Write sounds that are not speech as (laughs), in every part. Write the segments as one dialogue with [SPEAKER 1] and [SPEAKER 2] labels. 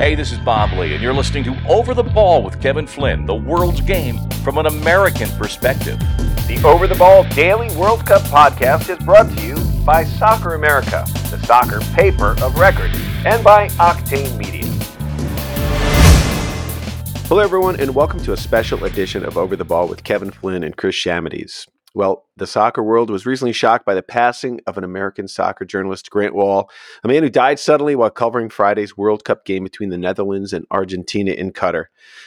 [SPEAKER 1] Hey, this is Bob Ley, and you're listening to Over the Ball with Kevin Flynn, the world's game from an American perspective.
[SPEAKER 2] The Over the Ball Daily World Cup podcast is brought to you by Soccer America, the soccer paper of record, and by Octane Media.
[SPEAKER 3] Hello, everyone, and welcome to a special edition of Over the Ball with Kevin Flynn and Chris Shamides. Well, the soccer world was recently shocked by the passing of an American soccer journalist, Grant Wahl, a man who died suddenly while covering Friday's World Cup game between the Netherlands and Argentina in Qatar.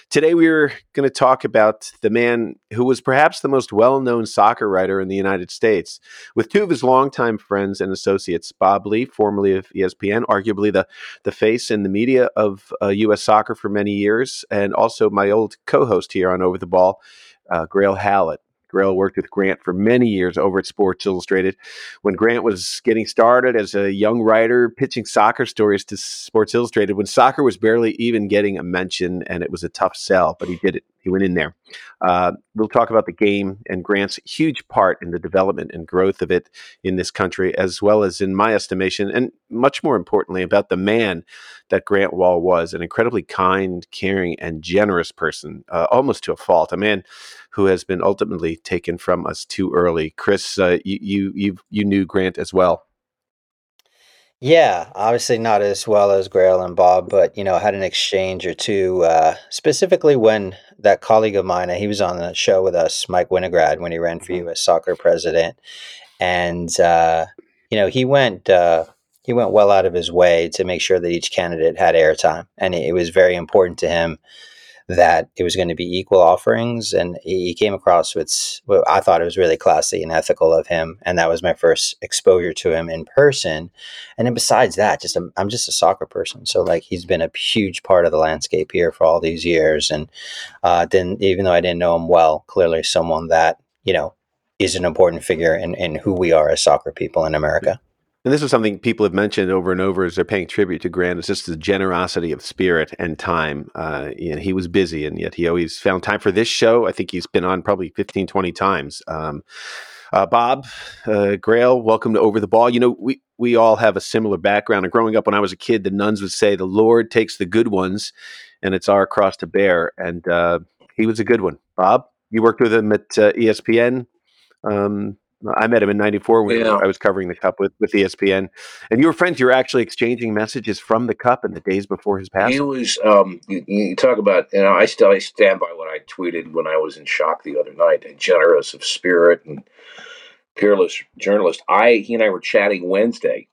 [SPEAKER 3] Today, we are going to talk about the man who was perhaps the most well known soccer writer in the United States, with two of his longtime friends and associates, Bob Ley, formerly of ESPN, arguably the, the face in the media of uh, U.S. soccer for many years, and also my old co host here on Over the Ball, uh, Grayle Howlett. Grayle worked with Grant for many years over at Sports Illustrated. When Grant was getting started as a young writer, pitching soccer stories to Sports Illustrated, when soccer was barely even getting a mention and it was a tough sell, but he did it. He went in there. Uh, we'll talk about the game and Grant's huge part in the development and growth of it in this country, as well as, in my estimation, and much more importantly, about the man that Grant Wahl was an incredibly kind, caring, and generous person, uh, almost to a fault. A man who has been ultimately taken from us too early. Chris, uh, you, you, you, you knew Grant as well.
[SPEAKER 4] Yeah, obviously not as well as Grayle and Bob, but you know, had an exchange or two. Uh, specifically, when that colleague of mine, he was on the show with us, Mike Winograd, when he ran for mm-hmm. U.S. Soccer President, and uh, you know, he went uh, he went well out of his way to make sure that each candidate had airtime, and it, it was very important to him that it was going to be equal offerings. And he came across with, well, I thought it was really classy and ethical of him. And that was my first exposure to him in person. And then besides that, just I'm just a soccer person. So like he's been a huge part of the landscape here for all these years. And uh, then even though I didn't know him well, clearly someone that, you know, is an important figure in, in who we are as soccer people in America.
[SPEAKER 3] And this is something people have mentioned over and over as they're paying tribute to Grant. It's just the generosity of spirit and time. Uh, you know, he was busy, and yet he always found time for this show. I think he's been on probably 15, 20 times. Um, uh, Bob, uh, Grayle, welcome to Over the Ball. You know, we, we all have a similar background. And growing up when I was a kid, the nuns would say, The Lord takes the good ones, and it's our cross to bear. And uh, he was a good one. Bob, you worked with him at uh, ESPN. Um, I met him in '94 when yeah. I was covering the Cup with, with ESPN, and you were friends. You were actually exchanging messages from the Cup in the days before his passing.
[SPEAKER 5] He was. Um, you, you, talk about, You know, I still I stand by what I tweeted when I was in shock the other night. A generous of spirit and peerless journalist. I he and I were chatting Wednesday.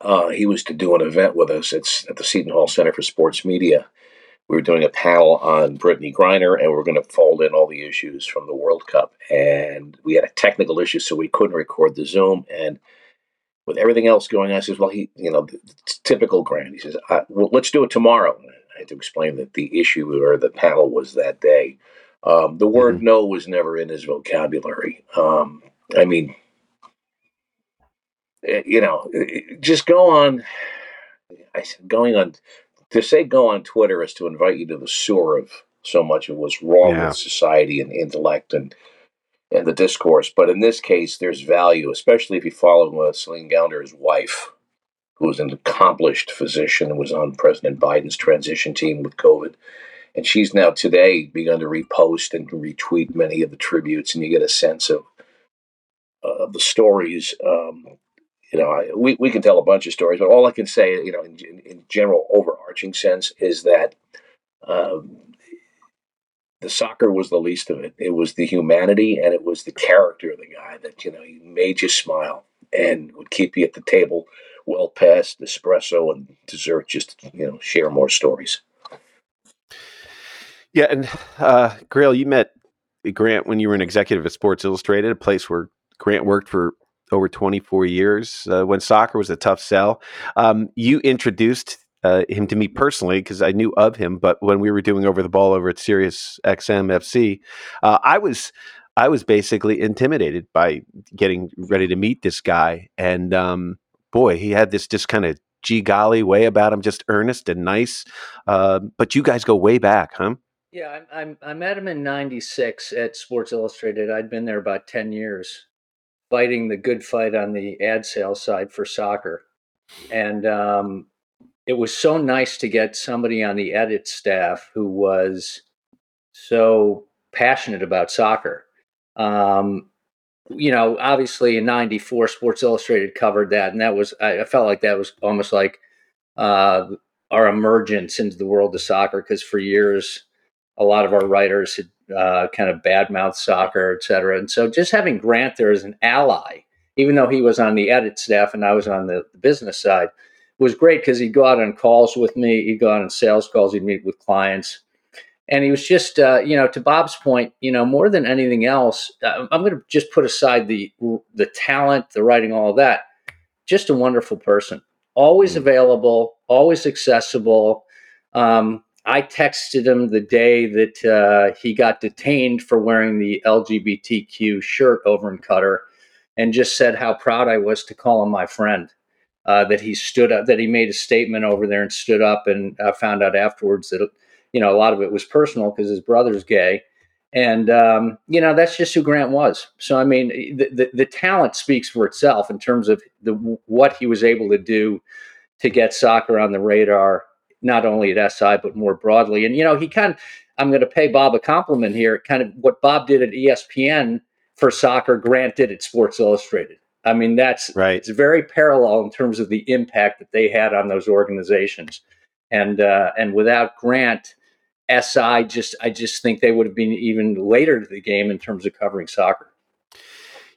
[SPEAKER 5] Uh, he was to do an event with us. It's at the Seton Hall Center for Sports Media, we were doing a panel on Brittney Griner, and we are going to fold in all the issues from the World Cup. And we had a technical issue, so we couldn't record the Zoom. And with everything else going on, I says, "Well, he, you know, typical Grant." He says, "Well, let's do it tomorrow." I had to explain that the issue or the panel was that day. Um, the word mm-hmm. "no" was never in his vocabulary. Um, I mean, eh, you know, eh, just go on. I said, going on to say go on Twitter is to invite you to the sewer of so much of what's wrong yeah. with society and intellect and and the discourse. But in this case, there's value, especially if you follow uh, Celine Gounder's wife, who was an accomplished physician and was on President Biden's transition team with COVID. And she's now today begun to repost and retweet many of the tributes, and you get a sense of uh, the stories um, you know, I, we, we can tell a bunch of stories, but all I can say, you know, in, in general overarching sense is that um, the soccer was the least of it. It was the humanity and it was the character of the guy that, you know, he made you smile and would keep you at the table well past espresso and dessert, just, you know, share more stories.
[SPEAKER 3] Yeah. And uh, Grayle, you met Grant when you were an executive at Sports Illustrated, a place where Grant worked for over 24 years uh, when soccer was a tough sell. Um, you introduced uh, him to me personally because I knew of him, but when we were doing over the ball over at Sirius XM FC, uh, I was I was basically intimidated by getting ready to meet this guy, and um, boy, he had this just kind of gee golly way about him, just earnest and nice. Uh, but you guys go way back, huh?
[SPEAKER 6] Yeah, I, I, I met him in '96 at Sports Illustrated. I'd been there about ten years, fighting the good fight on the ad sales side for soccer. And um, it was so nice to get somebody on the edit staff who was so passionate about soccer. Um, you know, obviously in '94, Sports Illustrated covered that, and that was I, I felt like that was almost like uh, our emergence into the world of soccer because for years a lot of our writers had uh, kind of badmouthed soccer, et cetera. And so just having Grant there as an ally, even though he was on the edit staff and I was on the, the business side, was great because he'd go out on calls with me. He'd go out on sales calls. He'd meet with clients. And he was just, uh, you know, to Bob's point, you know, more than anything else, uh, I'm going to just put aside the the talent, the writing, all of that. Just a wonderful person, always mm. available, always accessible. Um, I texted him the day that uh, he got detained for wearing the LGBTQ shirt over in Qatar, and just said how proud I was to call him my friend. Uh, that he stood up, that he made a statement over there and stood up, and I found out afterwards that you know a lot of it was personal because his brother's gay, and um, you know that's just who Grant was. So I mean, the, the, the talent speaks for itself in terms of the what he was able to do to get soccer on the radar not only at SI but more broadly. And you know, he kind of I'm going to pay Bob a compliment here. Kind of what Bob did at ESPN for soccer, Grant did at Sports Illustrated. I mean, that's
[SPEAKER 3] right.
[SPEAKER 6] It's very parallel in terms of the impact that they had on those organizations. And uh, and without Grant, SI just I just think they would have been even later to the game in terms of covering soccer.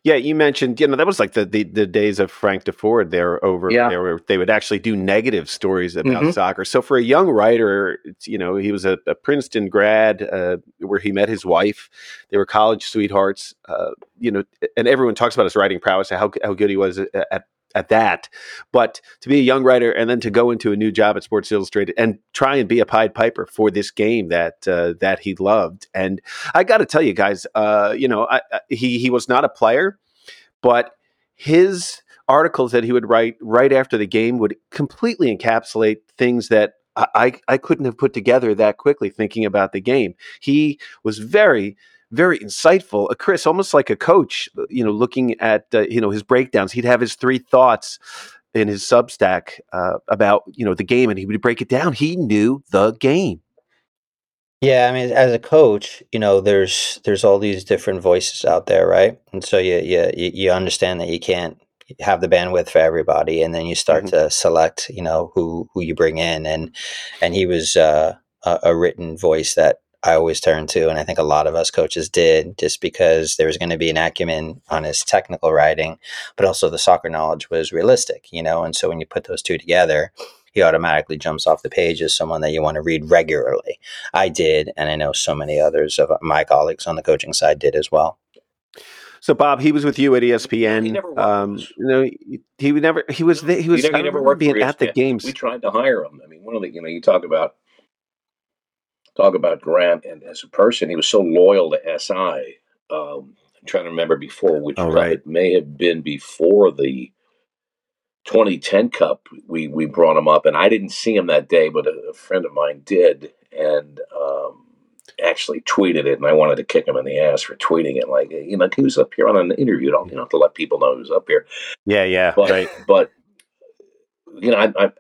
[SPEAKER 3] Yeah, you mentioned, you know, that was like the the, the days of Frank Deford there over yeah. there where they would actually do negative stories about mm-hmm. soccer. So for a young writer, you know, he was a, a Princeton grad uh, where he met his wife. They were college sweethearts. Uh, you know, and everyone talks about his writing prowess, how how good he was at, at at that. But to be a young writer and then to go into a new job at Sports Illustrated and try and be a Pied Piper for this game that uh, that he loved. And I got to tell you guys, uh, you know, I, I, he he was not a player, but his articles that he would write right after the game would completely encapsulate things that I, I couldn't have put together that quickly thinking about the game. He was very very insightful. Uh, Chris, almost like a coach, you know, looking at uh, you know his breakdowns. He'd have his three thoughts in his Substack uh, about you know the game, and he would break it down. He knew the game.
[SPEAKER 4] Yeah, I mean, as a coach, you know, there's there's all these different voices out there, right? And so you you you understand that you can't have the bandwidth for everybody, and then you start mm-hmm. to select, you know, who who you bring in, and and he was uh, a, a written voice that I always turned to, and I think a lot of us coaches did, just because there was going to be an acumen on his technical writing, but also the soccer knowledge was realistic, you know. And so when you put those two together, he automatically jumps off the page as someone that you want to read regularly. I did, and I know so many others of my colleagues on the coaching side did as well.
[SPEAKER 3] So Bob, he was with you at ESPN. He never um, you know, he, he never he was he was
[SPEAKER 5] he never, he never worked being at the games. We tried to hire him. I mean, one of the you know you talk about talk about Grant and as a person, he was so loyal to SI. Um, I'm trying to remember before which oh, right. it may have been before the 2010 Cup. We we brought him up, and I didn't see him that day, but a, a friend of mine did, and um, actually tweeted it, and I wanted to kick him in the ass for tweeting it. Like you know, he was up here on an interview, Don't you know, to let people know he was up here.
[SPEAKER 3] Yeah, yeah,
[SPEAKER 5] but,
[SPEAKER 3] right.
[SPEAKER 5] But you know, I, I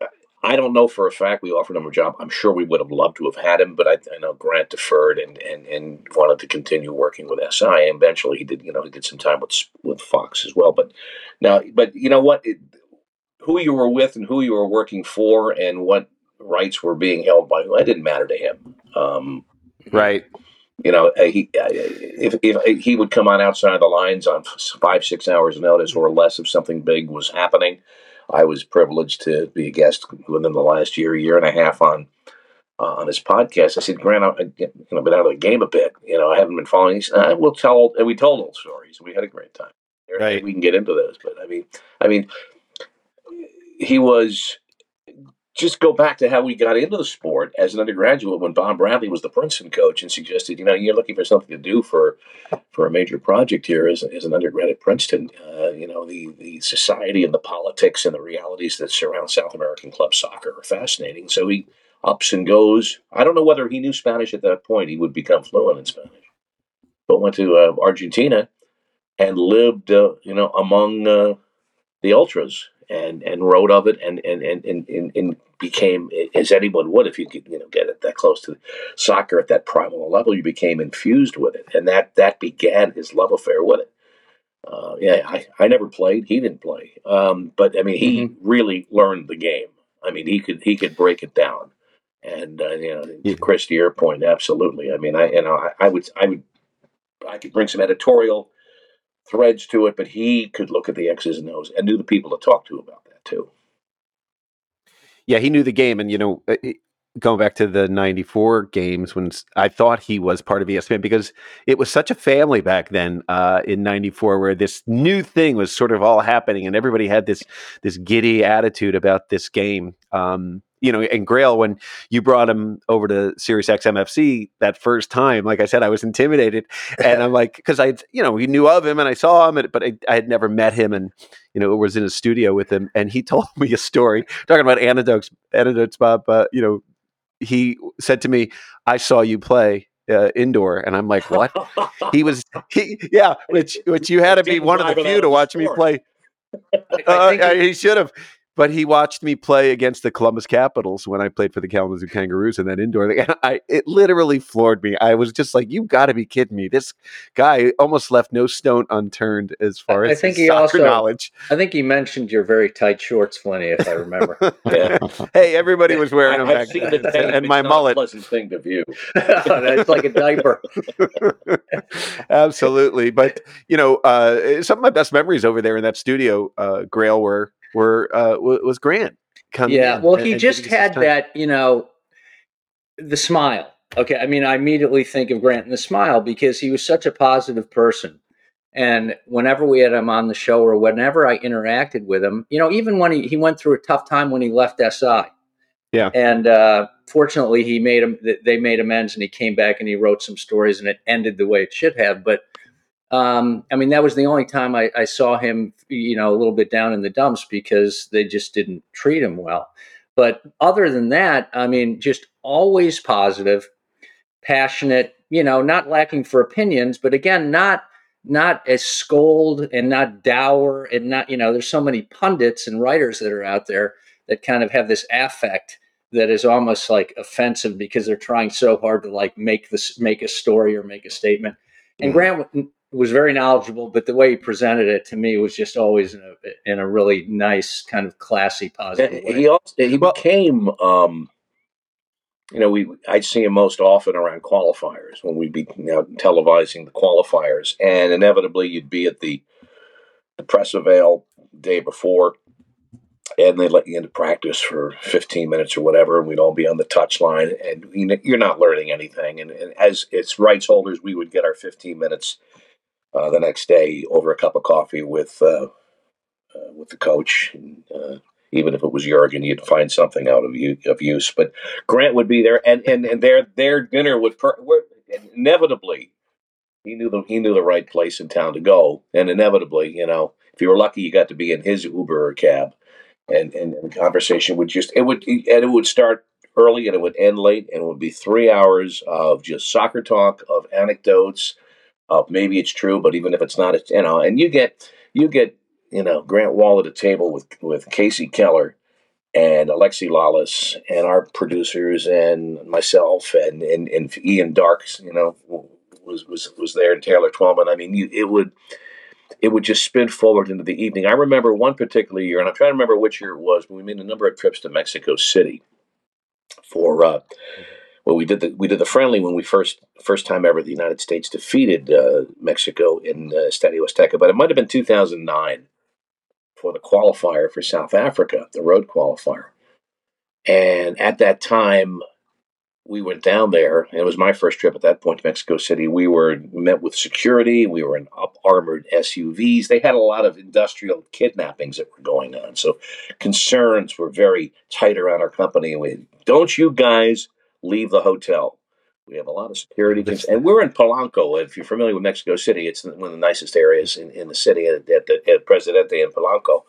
[SPEAKER 5] I don't know for a fact we offered him a job. I'm sure we would have loved to have had him, but I, I know Grant deferred and, and, and wanted to continue working with SI. And eventually, he did. You know, he did some time with with Fox as well. But now, but you know what? It, who you were with and who you were working for, and what rights were being held by who, that didn't matter to him. Um,
[SPEAKER 3] right.
[SPEAKER 5] You know, uh, he uh, if, if he would come on outside the lines on five six hours notice or less if something big was happening I was privileged to be a guest within the last year, year and a half on uh, on his podcast. I said, Grant, I've you know, been out of the game a bit. You know, I haven't been following. He said, uh, we'll tell, and we told old stories. We had a great time.
[SPEAKER 3] Right.
[SPEAKER 5] We can get into those, but I mean, I mean, he was just go back to how we got into the sport as an undergraduate when Bob Bradley was the Princeton coach and suggested, you know, you're looking for something to do for for a major project here as, as an undergrad at Princeton. Uh, you know, the the society and the politics and the realities that surround South American club soccer are fascinating. So he ups and goes. I don't know whether he knew Spanish at that point. He would become fluent in Spanish, but went to uh, Argentina and lived, uh, you know, among uh, the ultras and and wrote of it and and and, and, and became, as anyone would if you could, you know, get it that close to soccer at that primal level, you became infused with it, and that that began his love affair with it. Uh, yeah, I, I never played. He didn't play, um, but I mean, he mm-hmm. really learned the game. I mean, he could he could break it down, and uh, you know, yeah. Chris, to your point, absolutely. I mean, I you know, I, I would I would I could bring some editorial threads to it, but he could look at the X's and O's and knew the people to talk to about that too.
[SPEAKER 3] Yeah, he knew the game, and you know, uh, going back to the 94 games when I thought he was part of ESPN because it was such a family back then uh, in 94 where this new thing was sort of all happening and everybody had this this giddy attitude about this game. Um, you know, and Grayle, when you brought him over to Sirius XMFC that first time, like I said, I was intimidated, and I'm like, (laughs) because I, you know, we knew of him and I saw him, but I, I, had never met him, and you know, was in a studio with him, and he (laughs) told me a story talking about anecdotes, anecdotes, Bob. Uh, you know, he said to me, "I saw you play." Uh, indoor, and I'm like, "What?" he was, he, yeah, which which you had to be one of the few to watch me play. (laughs) Uh, he should have but he watched me play against the Columbus Capitals when I played for the Kalamazoo Kangaroos in that indoor thing. (laughs) And I, it literally floored me. I was just like, "You got to be kidding me!" This guy almost left no stone unturned as far as I think he also, knowledge.
[SPEAKER 6] I think he mentioned your very tight shorts, Flinny, if I remember. (laughs)
[SPEAKER 3] yeah. Hey, everybody was wearing them back then, (laughs) and, and my mullet.
[SPEAKER 5] Pleasant thing to view.
[SPEAKER 6] it's like a diaper.
[SPEAKER 3] Absolutely, but you know, uh, some of my best memories over there in that studio, uh, Grayle, were were uh, was Grant. Coming.
[SPEAKER 6] Yeah, well, he just had that, you know, the smile. Okay, I mean, I immediately think of Grant and the smile because he was such a positive person. And whenever we had him on the show or whenever I interacted with him, you know, even when he, he went through a tough time when he left SI.
[SPEAKER 3] Yeah.
[SPEAKER 6] And uh, fortunately, he made him, they made amends and he came back and he wrote some stories and it ended the way it should have. But um, I mean, that was the only time I, I, saw him, you know, a little bit down in the dumps because they just didn't treat him well. But other than that, I mean, just always positive, passionate, you know, not lacking for opinions, but again, not not as scold and not dour and not, you know, there's so many pundits and writers that are out there that kind of have this affect that is almost like offensive because they're trying so hard to like make this make a story or make a statement. And Grant was very knowledgeable, but the way he presented it to me was just always in a in a really nice, kind of classy, positive way.
[SPEAKER 5] He also he well, became, um, you know, we I'd see him most often around qualifiers when we'd be you know, televising the qualifiers, and inevitably you'd be at the the press avail day before, and they'd let you into practice for 15 minutes or whatever, and we'd all be on the touch line, and you're not learning anything. And, and as its rights holders, we would get our 15 minutes uh, the next day over a cup of coffee with uh, uh, with the coach. And, uh, even if it was Jurgen, you'd find something out of, of use. But Grant would be there, and, and, and their their dinner would per- inevitably he knew the he knew the right place in town to go, and inevitably, you know, if you were lucky, you got to be in his Uber or cab, and and, and the conversation would just it would and it would start early and it would end late, and it would be three hours of just soccer talk, of anecdotes, uh, maybe it's true, but even if it's not, it's, you know, and you get you get you know Grant Wahl at a table with with Kasey Keller and Alexi Lalas and our producers and myself and and, and Ian Darke, you know, was was was there and Taylor Twellman. I mean, you, it would it would just spin forward into the evening. I remember one particular year, and I'm trying to remember which year it was, but we made a number of trips to Mexico City for uh, well, we did the we did the friendly when we first first time ever the United States defeated uh, Mexico in uh, Estadio Azteca, but it might have been 2009 for the qualifier for South Africa, the road qualifier. And at that time, we went down there. And it was my first trip at that point to Mexico City. We were met with security. We were in up armored SUVs. They had a lot of industrial kidnappings that were going on, so concerns were very tight around our company. And we don't you guys leave the hotel. We have a lot of security, cons- and we're in Polanco. If you're familiar with Mexico City, it's one of the nicest areas in, in the city at, at, the, at Presidente in Polanco,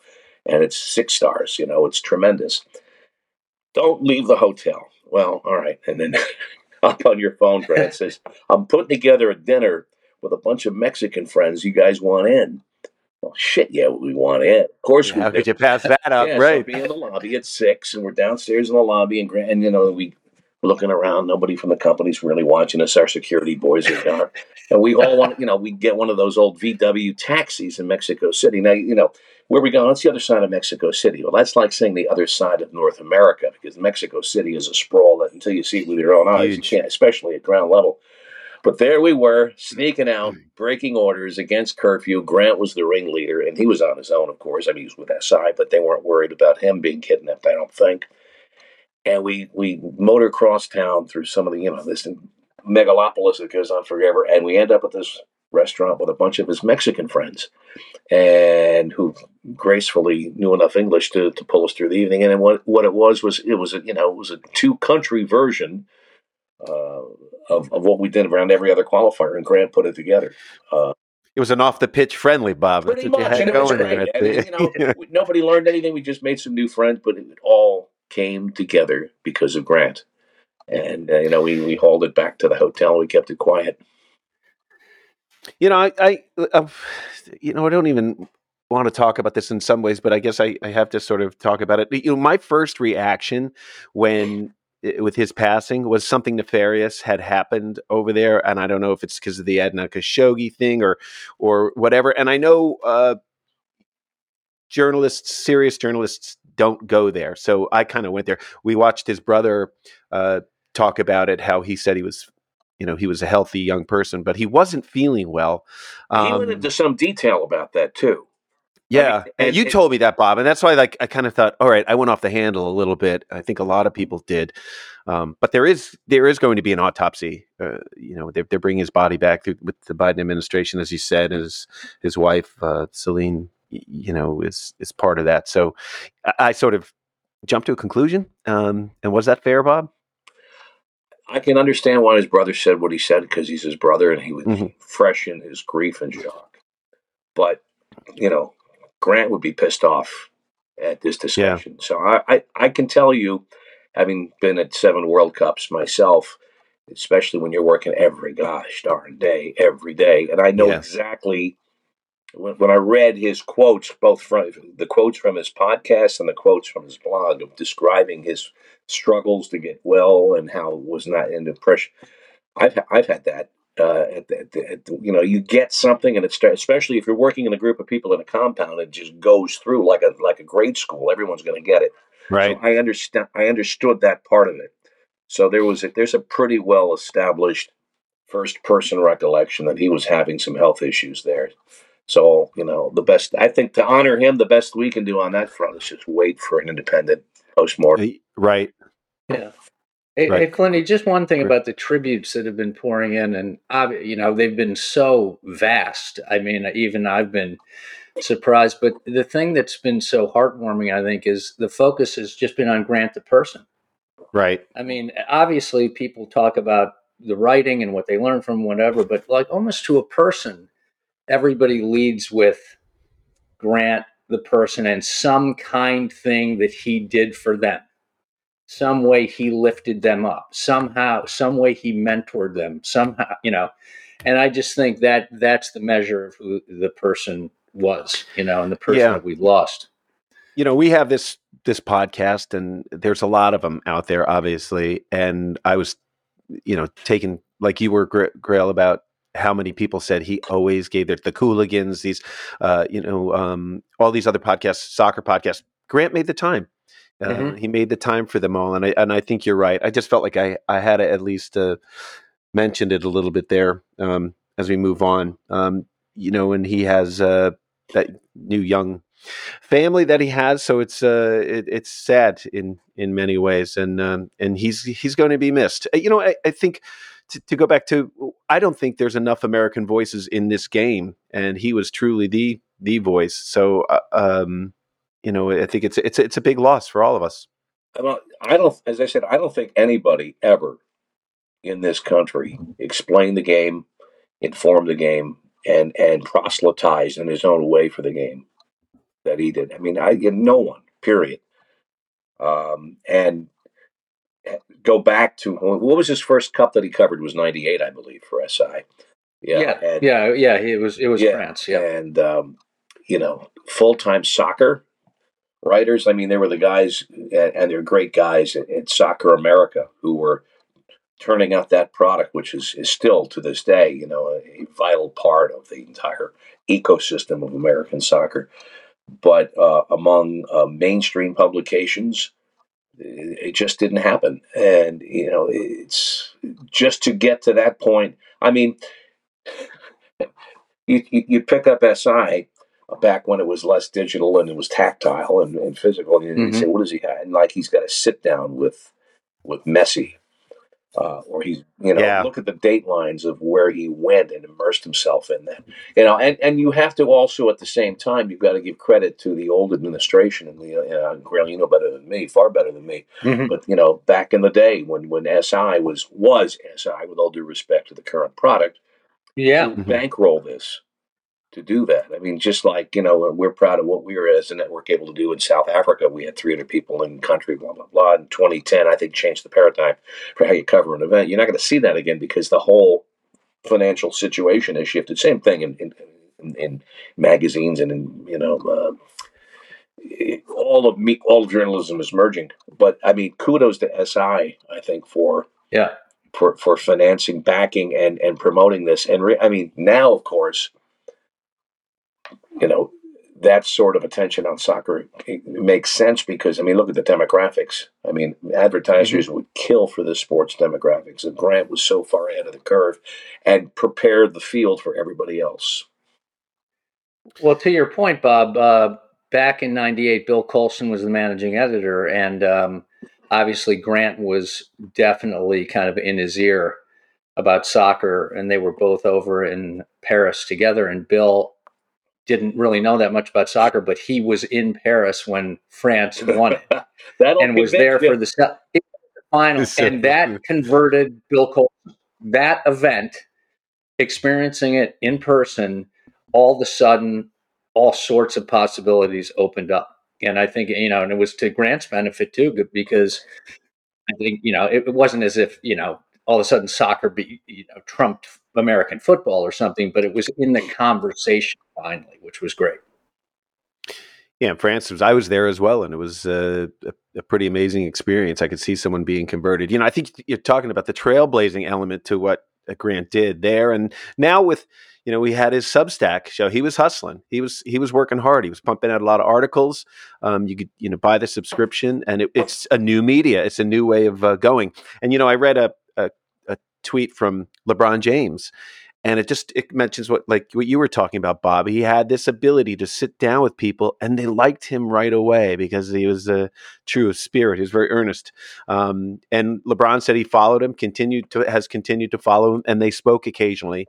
[SPEAKER 5] and it's six stars. You know, it's tremendous. Don't leave the hotel. Well, all right, and then (laughs) up on your phone, Brad (laughs) says, "I'm putting together a dinner with a bunch of Mexican friends. You guys want in?" Well, shit, yeah, we want in. Of course,
[SPEAKER 3] Yeah,
[SPEAKER 5] we
[SPEAKER 3] How
[SPEAKER 5] did.
[SPEAKER 3] could you pass that up?
[SPEAKER 5] Yeah,
[SPEAKER 3] right.
[SPEAKER 5] So be in the lobby at six, and we're downstairs in the lobby, and, Grant- and you know we we're looking around. Nobody from the company's really watching us. Our security boys are gone, and we all want you know we get one of those old VW taxis in Mexico City. Now you know where we go. That's the other side of Mexico City. Well, that's like saying the other side of North America because Mexico City is a sprawl that until you see it with your own eyes,
[SPEAKER 3] Huge.
[SPEAKER 5] you can't, especially at ground level. But there we were, sneaking out, mm. breaking orders against curfew. Grant was the ringleader, and he was on his own, of course. I mean, he was with SI, but they weren't worried about him being kidnapped, I don't think. And we we motor cross town through some of the, you know, this megalopolis that goes on forever, and we end up at this restaurant with a bunch of his Mexican friends, and who gracefully knew enough English to, to pull us through the evening. And then what what it was was it was a you know it was a two country version uh, of of what we did around every other qualifier, and Grant put it together. Uh,
[SPEAKER 3] It was an off the pitch friendly, Bob.
[SPEAKER 5] pretty
[SPEAKER 3] That's what you
[SPEAKER 5] much, and it was great. you know, (laughs) nobody learned anything. We just made some new friends, but it all came together because of Grant. And uh, you know, we we hauled it back to the hotel. We kept it quiet.
[SPEAKER 3] You know, I, I, uh, you know, I don't even want to talk about this in some ways, but I guess I, I have to sort of talk about it. You know, my first reaction when with his passing was something nefarious had happened over there, and I don't know if it's because of the Edna Khashoggi thing or or whatever. And I know uh, journalists, serious journalists, don't go there, so I kind of went there. We watched his brother uh, talk about it, how he said he was. You know, he was a healthy young person, but he wasn't feeling well.
[SPEAKER 5] he went
[SPEAKER 3] Um,
[SPEAKER 5] into some detail about that too.
[SPEAKER 3] yeah,
[SPEAKER 5] mean,
[SPEAKER 3] and
[SPEAKER 5] and
[SPEAKER 3] you
[SPEAKER 5] it-
[SPEAKER 3] told me that, Bob, and that's why like I kind of thought, all right, I went off the handle a little bit. I think a lot of people did, um, but there is there is going to be an autopsy. Uh, you know, they're, they're bringing his body back through, with the Biden administration, as he said, and his his wife uh, Celine, you know, is is part of that. So I, I sort of jumped to a conclusion. Um, and was that fair, Bob?
[SPEAKER 5] I can understand why his brother said what he said because he's his brother and he was
[SPEAKER 3] Mhm.
[SPEAKER 5] fresh in his grief and shock. But you know, Grant would be pissed off at this discussion. So I, I, I can tell you, having been at seven World Cups myself, especially when you're working every gosh darn day, every day, and I know
[SPEAKER 3] Yeah.
[SPEAKER 5] exactly when, when I read his quotes, both from the quotes from his podcast and the quotes from his blog of describing his struggles to get well and how it was not in depression. I've I've had that. Uh, at the, at the, at the- you know, you get something, and it starts. Especially if you're working in a group of people in a compound, it just goes through like a like a grade school. Everyone's going to get it.
[SPEAKER 3] Right.
[SPEAKER 5] So I understand. I understood that part of it. So there was a, there's a pretty well established first person recollection that he was having some health issues there. So you know, the best I think to honor him, the best we can do on that front is just wait for an independent postmortem.
[SPEAKER 3] Right.
[SPEAKER 6] Yeah. Hey,
[SPEAKER 3] Right.
[SPEAKER 6] hey, Clinty, just one thing about the tributes that have been pouring in, and ob- you know they've been so vast. I mean, even I've been surprised. But the thing that's been so heartwarming, I think, is the focus has just been on Grant the person.
[SPEAKER 3] Right.
[SPEAKER 6] I mean, obviously, people talk about the writing and what they learn from whatever, but like almost to a person, everybody leads with Grant the person and some kind thing that he did for them. Some way he lifted them up. Somehow some way he mentored them. Somehow you know. And i just think that that's the measure of who the person was you know and the person
[SPEAKER 3] Yeah.
[SPEAKER 6] that we lost.
[SPEAKER 3] You know we have this this podcast and there's a lot of them out there obviously. And i was you know taken like you were Gra- Grayle about how many people said he always gave their the cooligans these uh you know um all these other podcasts soccer podcasts grant made the time uh,
[SPEAKER 6] Mhm.
[SPEAKER 3] he made the time for them all and i and i think you're right i just felt like i i had to at least uh mentioned it a little bit there um as we move on um you know and he has uh that new young family that he has. So it's uh, it, it's sad in in many ways, and um, and he's he's going to be missed. Uh, You know, I, I think to, to go back to, I don't think there's enough American voices in this game, and he was truly the the voice. So, uh, um, you know, I think it's it's it's a big loss for all of us.
[SPEAKER 5] Well, I don't, as I said, I don't think anybody ever in this country explained the game, informed the game, and and proselytized in his own way for the game that he did. I mean, I no one, period. Um, and go back to what was his first cup that he covered was '98, I believe, for SI.
[SPEAKER 6] yeah
[SPEAKER 5] and-
[SPEAKER 6] yeah yeah it was it was
[SPEAKER 5] Yeah,
[SPEAKER 6] france yeah
[SPEAKER 5] and um, you know, full time soccer writers. I mean, they were the guys, and they're great guys at, at Soccer America who were turning out that product, which is, is still to this day, you know, a, a vital part of the entire ecosystem of American soccer. But uh, among uh, mainstream publications, it just didn't happen. And, you know, it's just to get to that point. I mean, (laughs) you, you pick up SI back when it was less digital and it was tactile and, and physical. And you mm-hmm. say, what does he have? And like he's got to sit down with with Messi uh, or he's you know yeah. look at the date lines of where he went and immersed himself in that you know and, and you have to also at the same time you've got to give credit to the old administration and the uh, Grayle you know better than me far better than me mm-hmm. but you know back in the day when when SI was was SI with all due respect to the current product
[SPEAKER 6] yeah
[SPEAKER 5] mm-hmm. bankroll this to do that. I mean, just like, you know, we're proud of what we were as a network able to do in South Africa. We had 300 people in country, blah, blah, blah. In 2010, I think changed the paradigm for how you cover an event. You're not going to see that again because the whole financial situation has shifted. Same thing in, in, in, in magazines and in, you know, uh, all of me, all of journalism is merging. But I mean, kudos to SI, I think, for
[SPEAKER 6] yeah
[SPEAKER 5] for for financing, backing, and and promoting this. And re- I mean, now of course, you know, that sort of attention on soccer makes sense because I mean, look at the demographics. I mean, advertisers mm-hmm. would kill for the sports demographics, and Grant was so far ahead of the curve and prepared the field for everybody else.
[SPEAKER 6] Well, to your point, Bob, uh, back in '98, Bill Colson was the managing editor, and um, obviously Grant was definitely kind of in his ear about soccer, and they were both over in Paris together. And Bill didn't really know that much about soccer, but he was in Paris when France won it (laughs) and was there for the final. and that converted Bill Colson. That event, experiencing it in person, all of a sudden, all sorts of possibilities opened up. And I think, you know, and it was to Grant's benefit too, because I think, you know, it, it wasn't as if, you know, all of a sudden soccer be, you know, trumped American football or something, but it was in the conversation finally, which was great.
[SPEAKER 3] Yeah, France was. I was there as well, and it was uh, a, a, pretty amazing experience. I could see someone being converted. You know, I think you're talking about the trailblazing element to what Grant did there, and now with you know we had his Substack show. He was hustling. He was he was working hard. He was pumping out a lot of articles. Um, you could you know buy the subscription, and it, it's a new media. It's a new way of uh, going. And you know, I read a tweet from LeBron James and it just it mentions what like what you were talking about bob he had this ability to sit down with people and they liked him right away because he was a true of spirit he was very earnest um, and lebron said he followed him continued to has continued to follow him and they spoke occasionally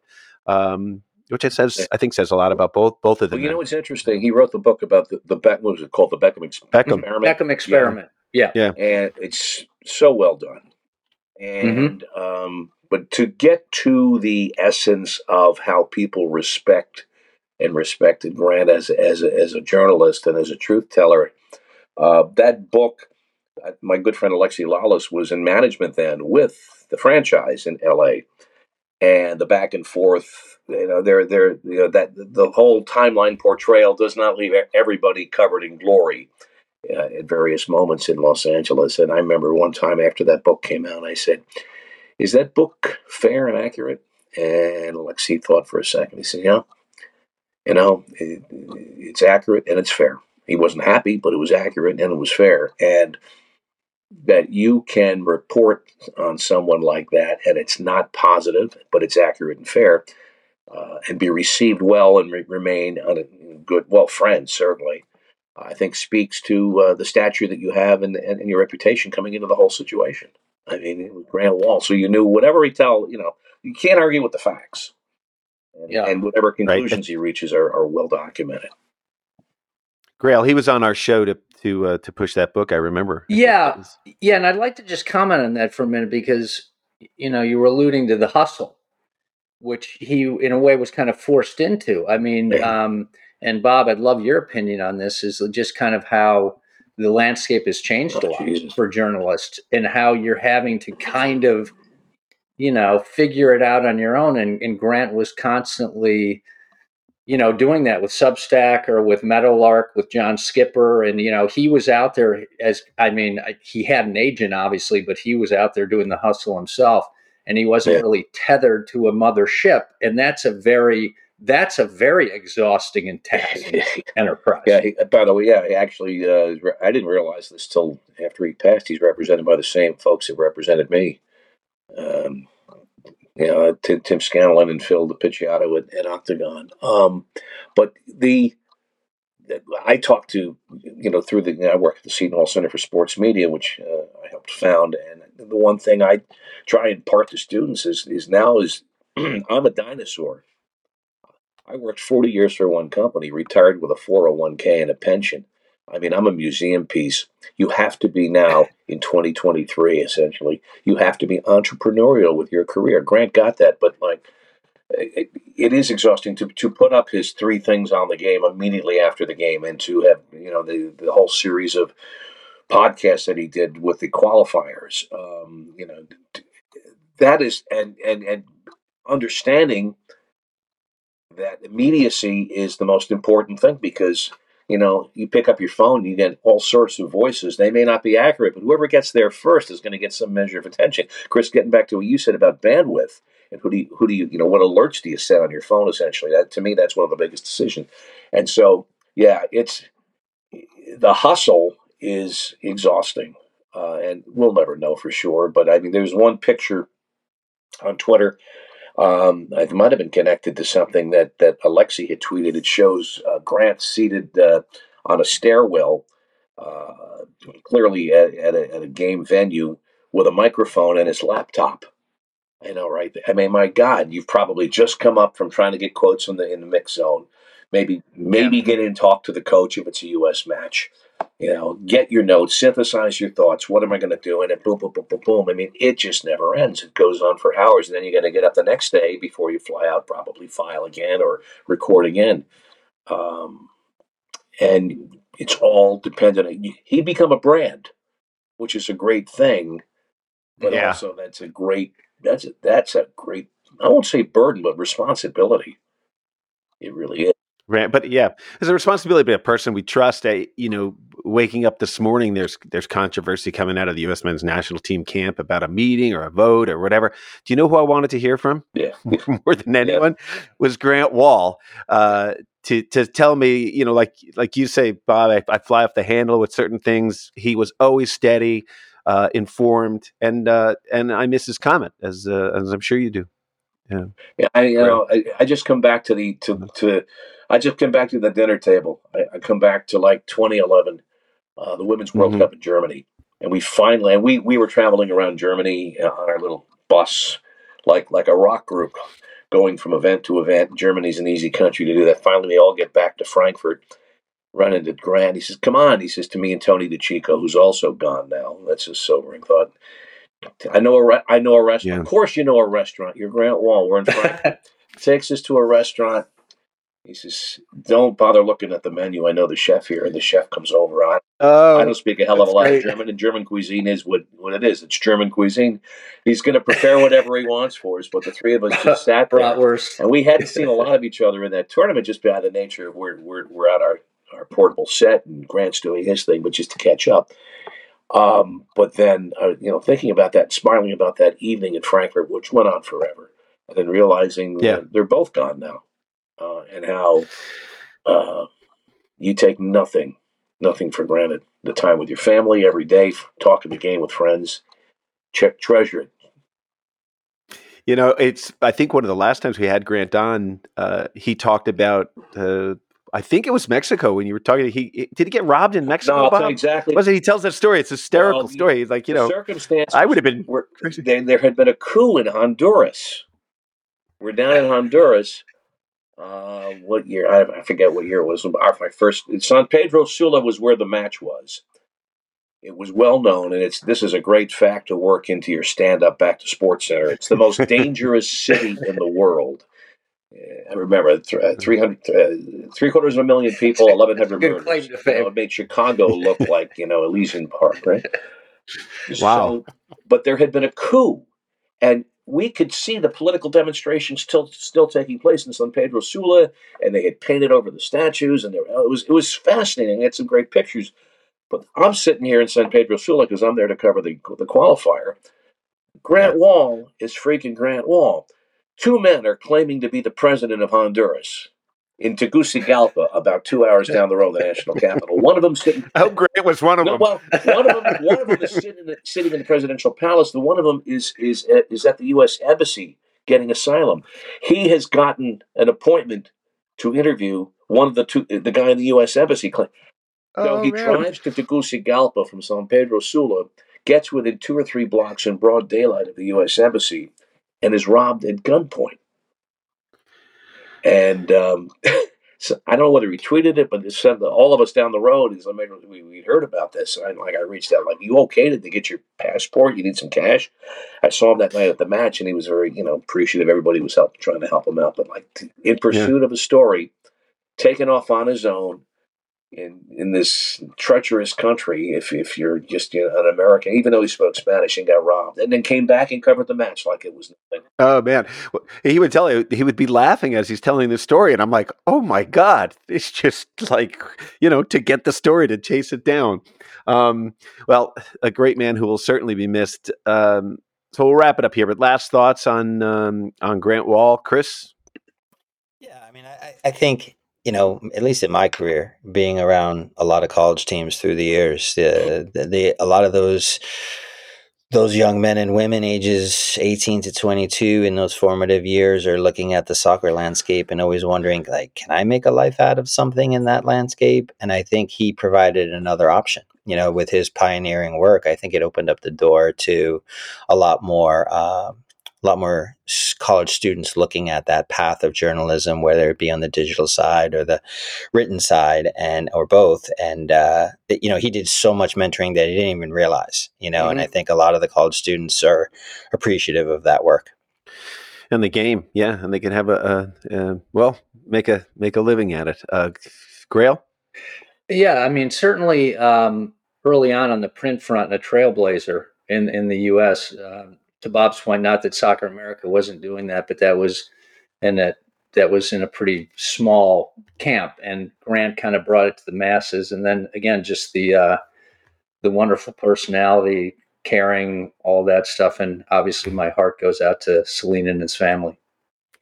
[SPEAKER 3] um, which it says I think says a lot about both both of them.
[SPEAKER 5] Well, you know what's interesting? He wrote the book about the the Beck, what was it called? The Beckham, ex-
[SPEAKER 3] Beckham.
[SPEAKER 5] experiment.
[SPEAKER 6] Beckham experiment. Yeah.
[SPEAKER 3] yeah,
[SPEAKER 5] yeah, and it's so well done. Mm-hmm. And mm-hmm. um, but to get to the essence of how people respect and respected Grant as as a, as a journalist and as a truth teller, uh, that book, uh, my good friend Alexi Lalas was in management then with the franchise in L.A. and the back and forth. You know, there, there, you know that the whole timeline portrayal does not leave everybody covered in glory. Uh, at various moments in Los Angeles. And I remember one time after that book came out, I said, is that book fair and accurate? And Alexi thought for a second. He said, Yeah, you know, it, it's accurate and it's fair. He wasn't happy, but it was accurate and it was fair. And that you can report on someone like that and it's not positive, but it's accurate and fair, uh, and be received well and re- remain a good, well, friends, certainly, I think speaks to uh, the stature that you have and, and, and your reputation coming into the whole situation. I mean, it was Grant Wahl, so you knew whatever he tell, you know, you can't argue with the facts. And, yeah. and whatever conclusions right. he reaches are, are, well documented.
[SPEAKER 3] Grayle, he was on our show to to uh, to push that book. I remember.
[SPEAKER 6] Yeah, yeah, and I'd like to just comment on that for a minute because you know you were alluding to the hustle, which he in a way was kind of forced into. I mean, yeah. um, and Bob, I'd love your opinion on this. Is just kind of how the landscape has changed oh, a lot Jesus. for journalists and how you're having to kind of you know figure it out on your own and, and grant was constantly you know, doing that with Substack or with Meadowlark with John Skipper. And, you know, he was out there as, I mean, he had an agent, obviously, but he was out there doing the hustle himself and he wasn't yeah. really tethered to a mother ship. And that's a very, that's a very exhausting and taxing (laughs) enterprise.
[SPEAKER 5] Yeah. He, by the way, yeah, actually, uh, I didn't realize this till after he passed. He's represented by the same folks that represented me. Um, you know, Tim, Tim Scanlon and Phil de Picciotto at, at Octagon. Um, but the I talked to, you know, through the, I work at the Seton Hall Center for Sports Media, which uh, I helped found. And the one thing I try and impart to students is, is now is (clears throat) I'm a dinosaur. I worked 40 years for one company, retired with a 401k and a pension. I mean, I'm a museum piece. You have to be now in 2023, essentially. You have to be entrepreneurial with your career. Grant got that, but like, it, it is exhausting to, to put up his three things on the game immediately after the game and to have, you know, the, the whole series of podcasts that he did with the qualifiers. Um, you know, that is, and, and, and understanding that immediacy is the most important thing because you know, you pick up your phone, you get all sorts of voices. They may not be accurate, but whoever gets there first is going to get some measure of attention. Chris, getting back to what you said about bandwidth and who do you, who do you, you know, what alerts do you set on your phone? Essentially, that to me, that's one of the biggest decisions. And so, yeah, it's the hustle is exhausting, uh, and we'll never know for sure. But I mean, there's one picture on Twitter um, it might have been connected to something that that Alexi had tweeted. It shows uh, Grant seated uh, on a stairwell, uh, clearly at, at, a, at a game venue, with a microphone and his laptop. I know, right? I mean, my God, you've probably just come up from trying to get quotes in the in the mix zone. Maybe maybe yeah. get in talk to the coach if it's a U.S. match you know, get your notes, synthesize your thoughts. What am I going to do? And it boom, boom, boom, boom, boom. I mean, it just never ends. It goes on for hours, and then you got to get up the next day before you fly out, probably file again or record again. Um, and it's all dependent. On, he'd become a brand, which is a great thing, but yeah. also that's a great that's a, that's a great I won't say burden, but responsibility. It really is.
[SPEAKER 3] Right, but yeah, there's a responsibility to a person we trust. Uh, you know, waking up this morning, there's there's controversy coming out of the U.S. men's national team camp about a meeting or a vote or whatever. Do you know who I wanted to hear from?
[SPEAKER 5] Yeah, (laughs)
[SPEAKER 3] more than anyone yeah. was Grant Wahl. Uh, to to tell me, you know, like like you say, Bob, I, I, fly off the handle with certain things. He was always steady, uh, informed, and uh, and I miss his comment as uh, as I'm sure you do.
[SPEAKER 5] Yeah, yeah. I you know I, I just come back to the to to I just come back to the dinner table. I, I come back to like 2011, uh, the Women's World mm-hmm. Cup in Germany, and we finally and we we were traveling around Germany on our little bus, like like a rock group, going from event to event. Germany's an easy country to do that. Finally, we all get back to Frankfurt. Run into Grant. He says, "Come on," he says to me and Tony DiCicco, who's also gone now. That's a sobering thought. I know a re- I know a restaurant. Yeah. Of course, you know a restaurant. You're Grant Wahl. We're in Frankfurt. (laughs) Takes us to a restaurant. He says, "Don't bother looking at the menu. I know the chef here." And the chef comes over. I, oh, I don't speak a hell of a lot great. of German, and German cuisine is what, what it is. It's German cuisine. He's going to prepare whatever he wants for us. But the three of us just (laughs) sat there, and we hadn't seen a lot of each other in that tournament, just by the nature of we're we're, we're at our our portable set, and Grant's doing his thing, but just to catch up. Um, but then, uh, you know, thinking about that, smiling about that evening in Frankfurt, which went on forever, and then realizing yeah. they're both gone now uh, and how uh, you take nothing, nothing for granted. The time with your family every day, talking the game with friends, check treasure it.
[SPEAKER 3] You know, it's. I think one of the last times we had Grant on, uh, he talked about. Uh, I think it was Mexico when you were talking. He did he get robbed in Mexico?
[SPEAKER 5] No, exactly.
[SPEAKER 3] Was it? He tells that story. It's a hysterical well, story. He's like, you know,
[SPEAKER 5] circumstances.
[SPEAKER 3] I would have been.
[SPEAKER 5] Were, there had been a coup in Honduras. We're down in Honduras, uh, what year? I, I, forget what year it was. Our, my first San Pedro Sula was where the match was. It was well known, and it's this is a great fact to work into your stand up back to Sports Center. It's the most (laughs) dangerous city in the world. I remember uh, 300, uh, three quarters of a million people, 1,100 murders. You know, it made Chicago look (laughs) like, you know, Elysian Park, right?
[SPEAKER 3] Wow.
[SPEAKER 5] So, but there had been a coup, and we could see the political demonstrations still still taking place in San Pedro Sula, and they had painted over the statues, and there, it was it was fascinating. They had some great pictures. But I'm sitting here in San Pedro Sula because I'm there to cover the the qualifier. Grant Wahl is freaking Grant Wahl. Two men are claiming to be the president of Honduras in Tegucigalpa, about two hours down the road, the national capital. One of them sitting. (laughs)
[SPEAKER 3] Oh, Grant was one of them.
[SPEAKER 5] well, one of them, one of them is sitting in, the, sitting in the presidential palace. The one of them is is uh, is at the U.S. embassy getting asylum. He has gotten an appointment to interview one of the two, the guy in the U.S. embassy. So
[SPEAKER 3] Oh,
[SPEAKER 5] he
[SPEAKER 3] man.
[SPEAKER 5] drives to Tegucigalpa from San Pedro Sula, gets within two or three blocks in broad daylight of the U.S. embassy, and is robbed at gunpoint. And um, (laughs) so I don't know whether he tweeted it, but it said that all of us down the road is I mean, we we heard about this. And I, like I reached out, like, you okay to get your passport? You need some cash. I saw him that night at the match, and he was very you know appreciative. Everybody was help, trying to help him out, but like in pursuit of a story, taken off on his own in in this treacherous country. If if you're just you know, an American, even though he spoke Spanish and got robbed, and then came back and covered the match like it was nothing.
[SPEAKER 3] Oh man, he would tell you he would be laughing as he's telling the story, and I'm like, oh my god, it's just like you know to get the story to chase it down. Um, well, a great man who will certainly be missed. Um, so we'll wrap it up here. But last thoughts on um, on Grant Wahl, Chris?
[SPEAKER 4] Yeah, I mean, I, I think you know, at least in my career, being around a lot of college teams through the years, a lot of those those young men and women ages 18 to 22 in those formative years are looking at the soccer landscape and always wondering like can i make a life out of something in that landscape? And i think he provided another option you know with his pioneering work i think it opened up the door to a lot more uh, a lot more college students looking at that path of journalism, whether it be on the digital side or the written side, and or both. And uh, you know, he did so much mentoring that he didn't even realize. You know, and I think a lot of the college students are appreciative of that work.
[SPEAKER 3] And the game, yeah, and they can have a, a, a well make a make a living at it. Uh, Grayle,
[SPEAKER 6] Yeah, I mean, certainly um, early on on the print front, a trailblazer in in the U.S. Um, to Bob's point, not that Soccer America wasn't doing that, but that was, and that that was in a pretty small camp, and Grant kind of brought it to the masses, and then again, just the uh, the wonderful personality, caring, all that stuff, and obviously, my heart goes out to Celine and his family.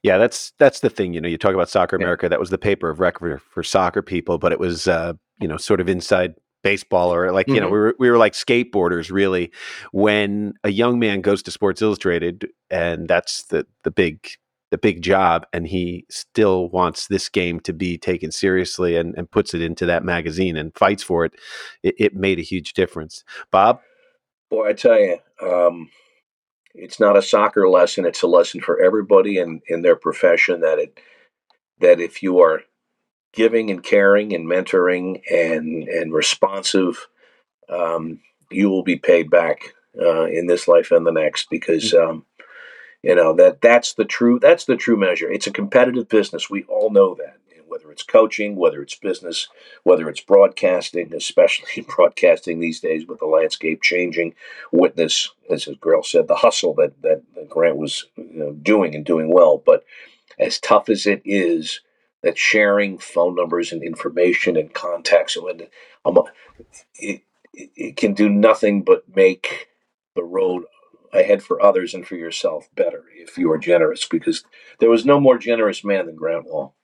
[SPEAKER 3] Yeah, that's that's the thing. You know, you talk about Soccer
[SPEAKER 6] Yeah.
[SPEAKER 3] America. That was the paper of record for soccer people, but it was uh, you know sort of inside baseball or like you know
[SPEAKER 6] Mhm.
[SPEAKER 3] we were we were like skateboarders really. When a young man goes to Sports Illustrated, and that's the the big the big job, and he still wants this game to be taken seriously and, and puts it into that magazine and fights for it, it, it made a huge difference. Bob,
[SPEAKER 5] Boy, I tell you, um, it's not a soccer lesson. It's a lesson for everybody in, in their profession that it that if you are giving and caring and mentoring and and responsive, um, you will be paid back uh, in this life and the next because um, you know that that's the true that's the true measure. It's a competitive business. We all know that. And Whether it's coaching, whether it's business, whether it's broadcasting, especially (laughs) broadcasting these days with the landscape changing, witness, as Grayle said, the hustle that, that Grant was you know, doing and doing well. But as tough as it is, that sharing phone numbers and information and contacts, um, it, it, it can do nothing but make the road ahead for others and for yourself better if you are generous, because there was no more generous man than Grant Wahl.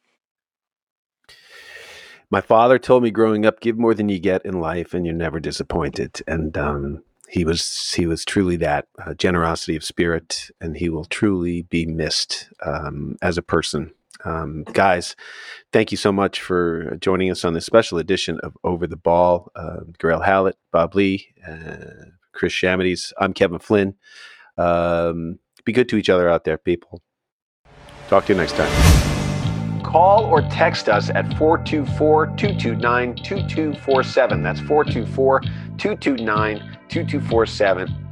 [SPEAKER 3] my father told me growing up, give more than you get in life, and you're never disappointed. And um, he was he was truly that uh, generosity of spirit, and he will truly be missed um, as a person. Um, guys, thank you so much for joining us on this special edition of Over the Ball. Uh, Grayle Howlett, Bob Ley, uh, Chris Shamides. I'm Kevin Flynn. Um, be good to each other out there, people. Talk to you next time. Call or text us at 424 229 2247. That's 424 229 2247